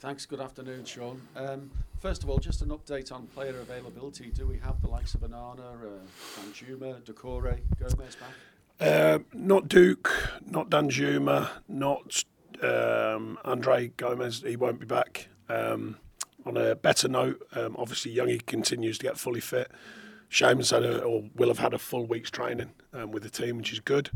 Thanks. Good afternoon, Sean. Um, first of all, just an update on player availability. Do we have the likes of Onana, uh, Danjuma, Doucouré, Gomes back? Uh, not Duke, not Danjuma, not um, Andre Gomes. He won't be back. Um, on a better note, um, obviously Youngie continues to get fully fit. Seamus had a, or will have had a full week's training um, with the team, which is good.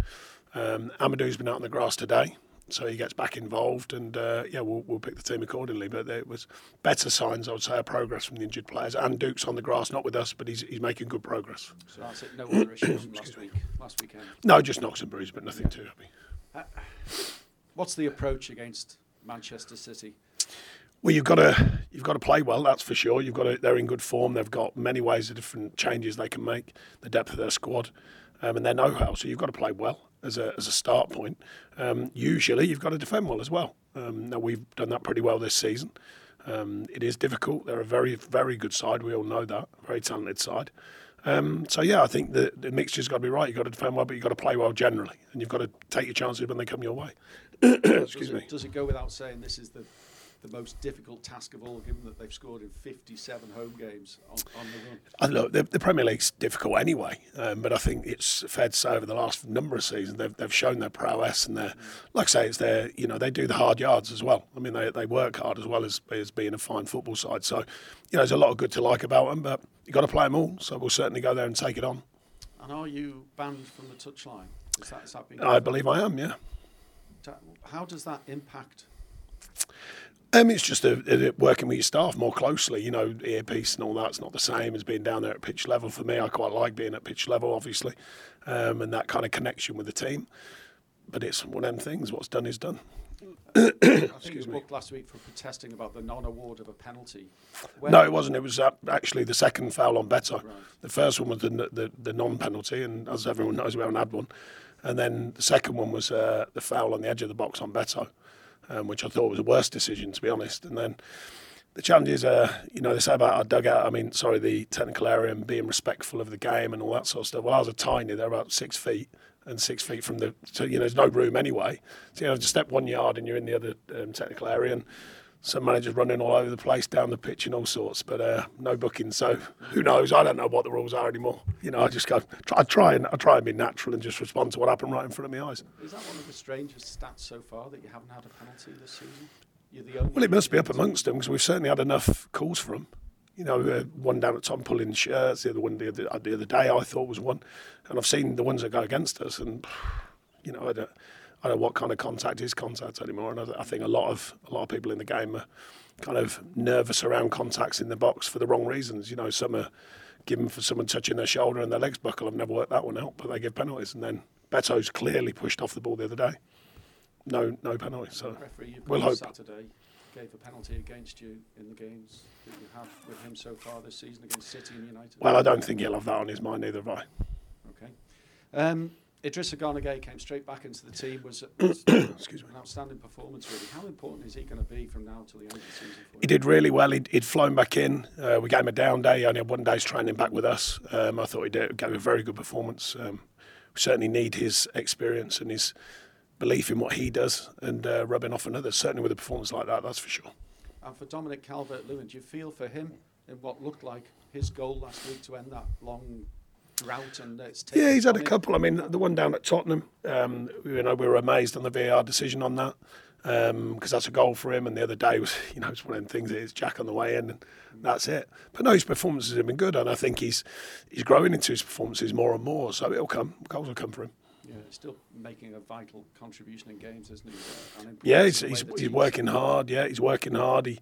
Um, Amadou's been out on the grass today, so he gets back involved, and uh, yeah, we'll, we'll pick the team accordingly. But it was better signs, I would say, of progress from the injured players. And Duke's on the grass, not with us, but he's, he's making good progress. So that's it. No other issues from last week, last weekend. No, just knocks and bruises, but nothing too heavy. Uh, what's the approach against Manchester City? Well, you've got to you've got to play well. That's for sure. You've got to, they're in good form. They've got many ways of different changes they can make. The depth of their squad, um, and their know-how. So you've got to play well as a as a start point. Um, usually, you've got to defend well as well. Um, now we've done that pretty well this season. Um, it is difficult. They're a very very good side. We all know that. Very talented side. Um, so yeah, I think the, the mixture's got to be right. You've got to defend well, but you've got to play well generally, and you've got to take your chances when they come your way. Excuse does it, me. Does it go without saying this is the the most difficult task of all, given that they've scored in 57 home games on, on the run? I look, the, the Premier League's difficult anyway, um, but I think it's fair to say over the last number of seasons they've, they've shown their prowess and their, like I say, it's their, you know, they do the hard yards as well. I mean, they, they work hard as well as, as being a fine football side. So, you know, there's a lot of good to like about them, but you've got to play them all. So we'll certainly go there and take it on. And are you banned from the touchline? Is that, is that being I believe I am, yeah. How does that impact um, it's just a, a, working with your staff more closely. You know, earpiece and all that's not the same as being down there at pitch level. For me, I quite like being at pitch level, obviously, um, and that kind of connection with the team. But it's one of them things. What's done is done. I think was booked last week for protesting about the non-award of a penalty. When no, it wasn't. It was actually the second foul on Beto. Right. The first one was the, the, the non-penalty, and as everyone knows, we haven't had one. And then the second one was uh, the foul on the edge of the box on Beto um, which I thought was a worse decision, to be honest. And then the challenges are, you know, they say about our dugout, I mean, sorry, the technical area and being respectful of the game and all that sort of stuff. Well, I was a tiny, they're about six feet and six feet from the, so, you know, there's no room anyway. So you have to step one yard and you're in the other um, technical area. And some managers running all over the place down the pitch and all sorts, but uh, no booking. So who knows? I don't know what the rules are anymore. You know, I just go. Try, I try and I try and be natural and just respond to what happened right in front of my eyes. Is that one of the strangest stats so far that you haven't had a penalty this season? You're the only. Well, it must be up amongst them because we've certainly had enough calls for them. You know, uh, one down at Tom pulling shirts, the other one the other, the other day I thought was one, and I've seen the ones that go against us, and you know, I don't. I don't know what kind of contact is contact anymore. And I, I think a lot of a lot of people in the game are kind of nervous around contacts in the box for the wrong reasons. You know, some are given for someone touching their shoulder and their legs buckle. I've never worked that one out, but they give penalties. And then Beto's clearly pushed off the ball the other day. No, no penalty. So referee we'll hope. Saturday gave a penalty against you in the games that you have with him so far this season against City and United. Well, I don't think he'll have that on his mind either. Have I? Okay. Um, Idrissa Gana came straight back into the team. Was, was Excuse me. an outstanding performance, really. How important is he going to be from now till the end of the season? he did really well. He'd, he'd flown back in. Uh, we gave him a down day. He only had one day's training back with us. Um, I thought he did, gave a very good performance. Um, we certainly need his experience and his belief in what he does and uh, rubbing off on others. Certainly with a performance like that, that's for sure. And for Dominic Calvert-Lewin, do you feel for him in what looked like his goal last week to end that long drought and it's yeah he's had a couple I mean the one down at Tottenham um, you know we were amazed on the VAR decision on that because um, that's a goal for him and the other day was you know it's one of them things it's Jack on the way in and that's it but no his performances have been good and I think he's he's growing into his performances more and more so it'll come goals will come for him yeah, still making a vital contribution in games, isn't he? Uh, yeah, he's, he's, he's working hard. Yeah, he's working hard. He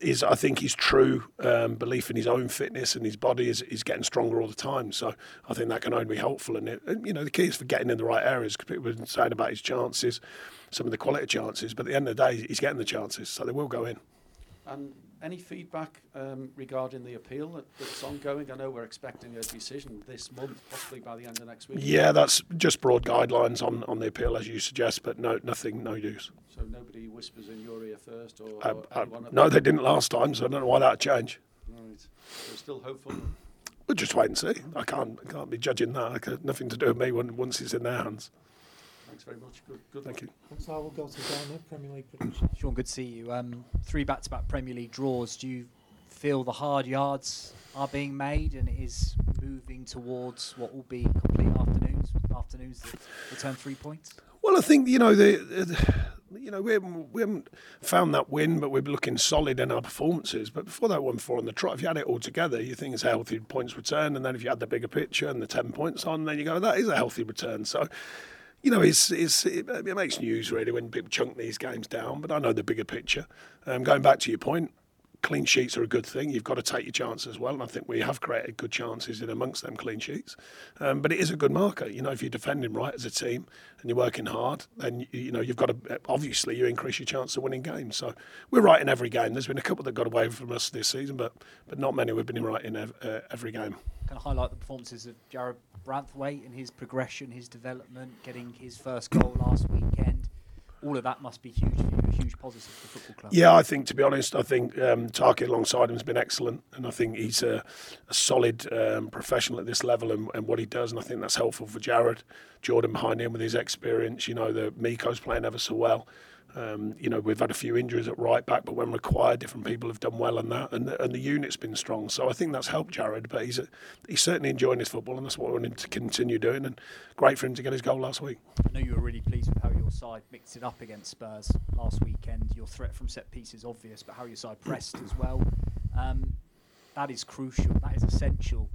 is I think his true um, belief in his own fitness and his body is, is getting stronger all the time. So I think that can only be helpful. And, it, and you know, the key is for getting in the right areas because people were saying about his chances, some of the quality chances, but at the end of the day, he's getting the chances, so they will go in. And any feedback um, regarding the appeal that, that's ongoing? I know we're expecting a decision this month, possibly by the end of next week. Yeah, that's just broad guidelines on, on the appeal, as you suggest, but no, nothing, no news. So nobody whispers in your ear first, or, uh, uh, no, they didn't last time, so I don't know why that changed. Right, so still hopeful. We'll just wait and see. I can't, I can't be judging that. Nothing to do with me when once it's in their hands. Thanks very much. Good, good Thank luck. you. Thanks, Al. We'll go to Dana, Premier League prediction. Sean, good to see you. Um, three back-to-back Premier League draws. Do you feel the hard yards are being made and it is moving towards what will be complete afternoons? Afternoons that return three points. Well, I think you know the, the you know we haven't, we haven't found that win, but we're looking solid in our performances. But before that one, four on the trot, if you had it all together, you think it's a healthy points return, and then if you had the bigger picture and the ten points on, then you go that is a healthy return. So. You know, it's, it's, it, it makes news really when people chunk these games down, but I know the bigger picture. Um, going back to your point, clean sheets are a good thing. You've got to take your chances as well, and I think we have created good chances in amongst them clean sheets. Um, but it is a good marker. You know, if you're defending right as a team and you're working hard, then you, know you've got to obviously you increase your chance of winning games. So we're right in every game. There's been a couple that got away from us this season, but but not many. We've been right in uh, every game. Can I highlight the performances of Jarrad Branthwaite and his progression, his development, getting his first goal last weekend? All of that must be huge for you, a huge positive for the football club. Yeah, I think to be honest, I think um, Taki alongside him has been excellent, and I think he's a, a solid um, professional at this level and, and what he does, and I think that's helpful for Jarrad. Jordan behind him with his experience, you know, the Miko's playing ever so well. Um, you know, we've had a few injuries at right back, but when required, different people have done well on that, and the, and the unit's been strong. So I think that's helped Jarrad. But he's a, he's certainly enjoying his football, and that's what we want him to continue doing. And great for him to get his goal last week. I know you were really pleased with how your side mixed it up against Spurs last weekend. Your threat from set pieces is obvious, but how your side pressed as well. Um, that is crucial. That is essential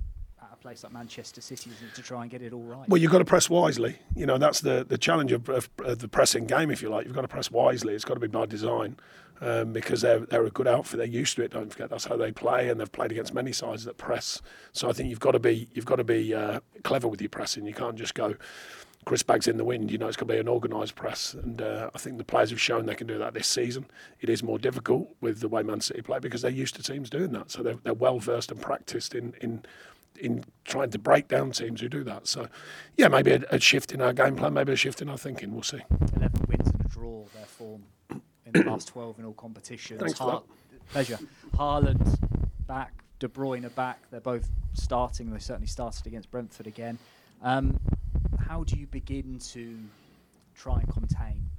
place like Manchester City to try and get it all right. Well, you've got to press wisely. You know, that's the, the challenge of, of, of the pressing game, if you like. You've got to press wisely. It's got to be by design um, because they're, they're a good outfit. They're used to it. Don't forget that's how they play, and they've played against many sides that press. So I think you've got to be you've got to be uh, clever with your pressing. You can't just go. Chris Baggs in the wind, you know, it's going to be an organised press. And uh, I think the players have shown they can do that this season. It is more difficult with the way Man City play because they're used to teams doing that. So they're, they're well versed and practiced in, in in trying to break down teams who do that. So, yeah, maybe a, a, shift in our game plan, maybe a shift in our thinking. We'll see. 11 wins and a draw, their form in the last 12 in all competitions. Thanks for Pleasure. Haaland back, De Bruyne are back. They're both starting. They certainly started against Brentford again. Um, how do you begin to try and contain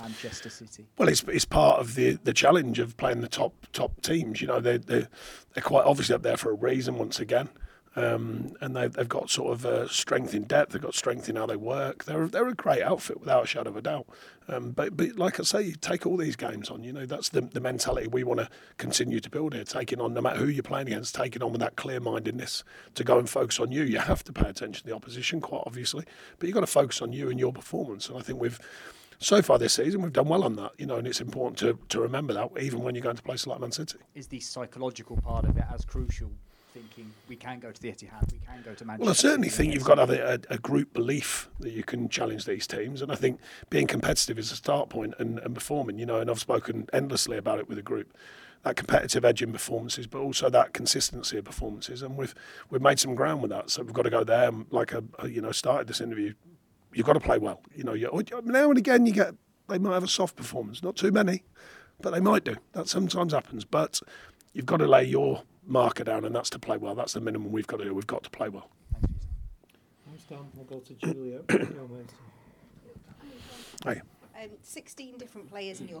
Manchester City? Well, it's, it's part of the, the challenge of playing the top top teams. You know, they they're, they're quite obviously up there for a reason once again. Um, and they've, they've got sort of uh, strength in depth. They've got strength in how they work. They're they're a great outfit without a shadow of a doubt. Um, but but like I say, you take all these games on. You know that's the the mentality we want to continue to build here. Taking on no matter who you're playing against, taking on with that clear mindedness to go and focus on you. You have to pay attention to the opposition, quite obviously, but you've got to focus on you and your performance. And I think we've so far this season we've done well on that, you know, and it's important to, to remember that even when you're going to places like Man City. Is the psychological part of it as crucial? Thinking we can go to the Etihad, we can go to Manchester. Well, I certainly think you've got to have a, a, group belief that you can challenge these teams, and I think being competitive is a start point and, and performing. You know, and I've spoken endlessly about it with the group. That competitive edge in performances, but also that consistency of performances, and we've we've made some ground with that. So we've got to go there. And like I, you know, started this interview, you've got to play well. You know, you, oh, now and again you get they might have a soft performance, not too many, but they might do. That sometimes happens. But you've got to lay your marker down, and that's to play well. That's the minimum we've got to do. We've got to play well. Thanks, Dan. We'll go to Julia. Hey. Um, 16 different players in your.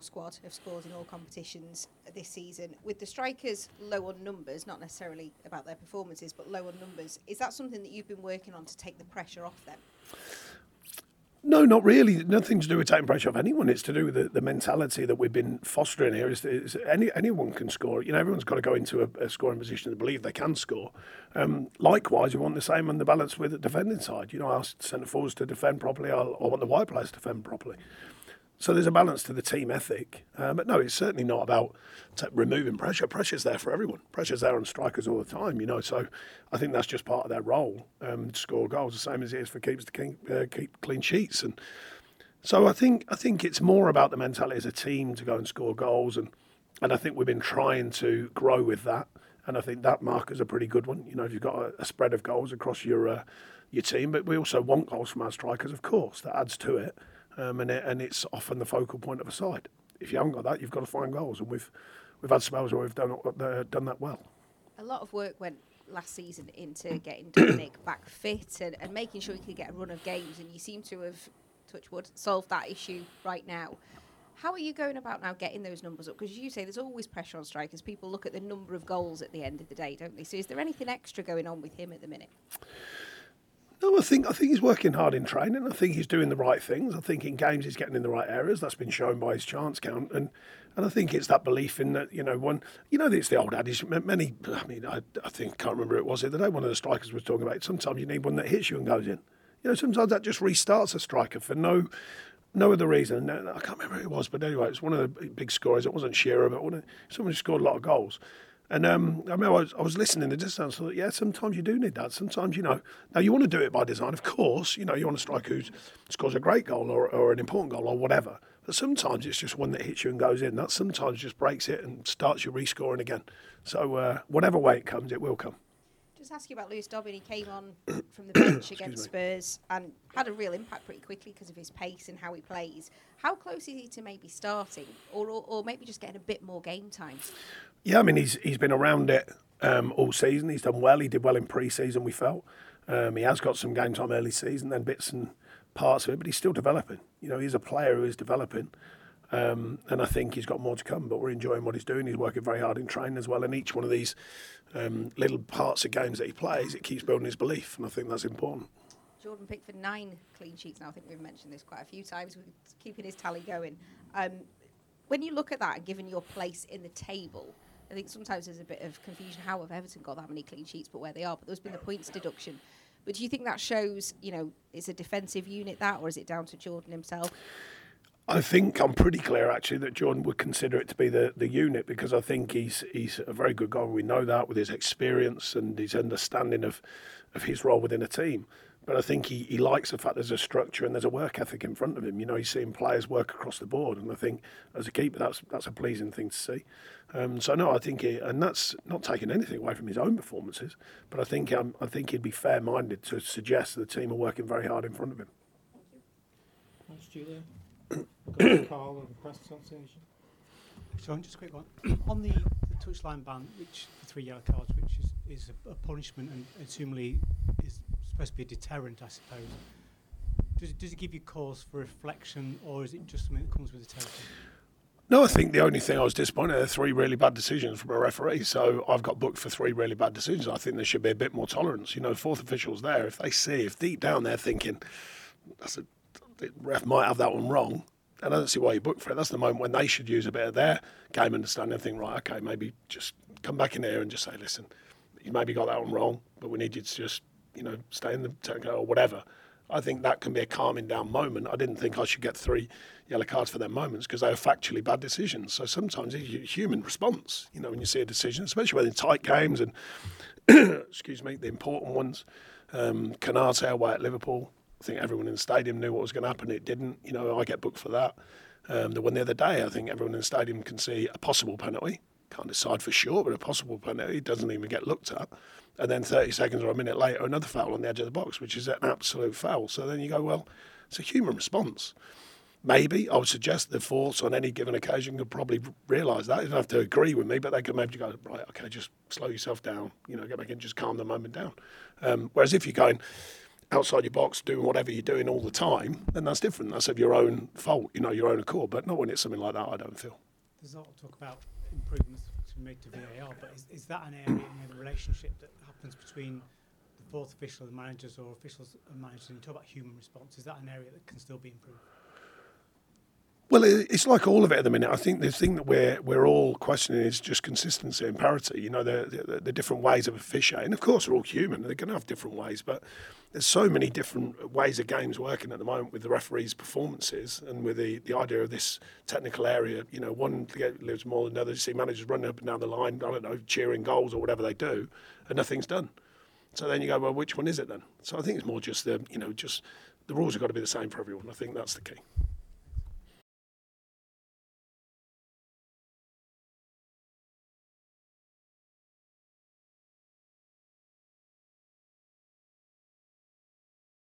Squad have scored in all competitions this season. With the strikers low on numbers, not necessarily about their performances, but low on numbers, is that something that you've been working on to take the pressure off them? No, not really. Nothing to do with taking pressure off anyone. It's to do with the, the mentality that we've been fostering here. Is, is any anyone can score. You know, everyone's got to go into a, a scoring position to believe they can score. Um, likewise, we want the same on the balance with the defending side. You know, I ask centre forwards to defend properly. I'll, I want the wide players to defend properly. So there's a balance to the team ethic. Uh, but no, it's certainly not about t- removing pressure. Pressure's there for everyone. Pressure's there on strikers all the time, you know. So I think that's just part of their role um, to score goals, the same as it is for keepers to keep, uh, keep clean sheets. And So I think I think it's more about the mentality as a team to go and score goals, and and I think we've been trying to grow with that, and I think that marker's a pretty good one. You know, if you've got a, a spread of goals across your uh, your team, but we also want goals from our strikers, of course. That adds to it, um, and it, and it's often the focal point of a side. If you haven't got that, you've got to find goals, and we've we've had spells where we've done uh, done that well. A lot of work went last season into getting Dominic back fit and, and making sure he could get a run of games, and you seem to have, touch wood, solved that issue right now. How are you going about now getting those numbers up? Because you say there's always pressure on strikers. People look at the number of goals at the end of the day, don't they? So is there anything extra going on with him at the minute? No, I think I think he's working hard in training. I think he's doing the right things. I think in games he's getting in the right areas. That's been shown by his chance count, and and I think it's that belief in that you know one you know it's the old adage. Many, I mean, I, I think can't remember it was the other day. One of the strikers was talking about. Sometimes you need one that hits you and goes in. You know, sometimes that just restarts a striker for no no other reason. I can't remember who it was, but anyway, it's one of the big scorers. It wasn't Shearer, but one someone who scored a lot of goals. And um, I mean, I was, I was listening the distance. I thought, yeah, sometimes you do need that. Sometimes, you know, now you want to do it by design, of course. You know, you want to strike who scores a great goal or, or an important goal or whatever. But sometimes it's just one that hits you and goes in. That sometimes just breaks it and starts you rescoring again. So uh, whatever way it comes, it will come. Just ask you about Lewis Dobbin. He came on from the bench against Spurs and had a real impact pretty quickly because of his pace and how he plays. How close is he to maybe starting, or, or, or maybe just getting a bit more game time? Yeah, I mean he's he's been around it um, all season. He's done well. He did well in pre-season. We felt um, he has got some game time early season, then bits and parts of it, but he's still developing. You know, he's a player who is developing, um, and I think he's got more to come. But we're enjoying what he's doing. He's working very hard in training as well, and each one of these um, little parts of games that he plays, it keeps building his belief, and I think that's important. Jordan Pickford nine clean sheets now. I think we've mentioned this quite a few times. We're keeping his tally going. Um, when you look at that given your place in the table, I think sometimes there's a bit of confusion how have Everton got that many clean sheets, but where they are. But there's been the points deduction. But do you think that shows, you know, it's a defensive unit that, or is it down to Jordan himself? I think I'm pretty clear actually that Jordan would consider it to be the, the unit because I think he's he's a very good goalie. We know that with his experience and his understanding of, of his role within a team. But I think he, he likes the fact there's a structure and there's a work ethic in front of him. You know, he's seeing players work across the board, and I think as a keeper, that's that's a pleasing thing to see. Um, so no, I think he, and that's not taking anything away from his own performances, but I think um, I think he'd be fair-minded to suggest the team are working very hard in front of him. Thanks, Julia. We'll go to Carl and the Press Association. Sean, just a quick one. On the, the touchline ban, which the three yellow cards, which is, is a, a punishment and assumably is supposed to be a deterrent, I suppose. Does it, does it give you cause for reflection, or is it just something that comes with the territory? No, I think the only thing I was disappointed are three really bad decisions from a referee. So I've got booked for three really bad decisions. I think there should be a bit more tolerance. You know, fourth officials there, if they see, if deep down they're thinking, that's a, the ref might have that one wrong, and I don't see why you book for it. That's the moment when they should use a bit of their game understanding and think, right, okay, maybe just come back in here and just say, listen, you maybe got that one wrong, but we need you to just, you know, stay in the technical or whatever. I think that can be a calming down moment. I didn't think I should get three yellow cards for them moments because they were factually bad decisions. So sometimes it's a human response, you know, when you see a decision, especially when in tight games and, excuse me, the important ones. Um, Konaté away at Liverpool, I think everyone in the stadium knew what was going to happen. It didn't. You know, I get booked for that. Um, the one the other day, I think everyone in the stadium can see a possible penalty. Can't decide for sure, but a possible penalty doesn't even get looked at. And then 30 seconds or a minute later, another foul on the edge of the box, which is an absolute foul. So then you go, well, it's a human response. Maybe I would suggest the force on any given occasion could probably realise that. They don't have to agree with me, but they could maybe go, right, okay, just slow yourself down, you know, get back in, just calm the moment down. Um, whereas if you're going, outside your box doing whatever you're doing all the time, then that's different. That's of your own fault, you know, your own accord. But not when it's something like that, I don't feel. There's a lot of talk about improvements to be made to VAR, but is, is that an area in the relationship that happens between the fourth official and managers or officials and managers? And you talk about human response, is that an area that can still be improved? Well, it's like all of it at the minute. I think the thing that we're we're all questioning is just consistency and parity. You know, the, the, the different ways of officiating. Of course, we're all human; they're going to have different ways. But there's so many different ways of games working at the moment with the referees' performances and with the, the idea of this technical area. You know, one lives more than others. You see managers running up and down the line. I don't know, cheering goals or whatever they do, and nothing's done. So then you go, well, which one is it then? So I think it's more just the you know just the rules have got to be the same for everyone. I think that's the key.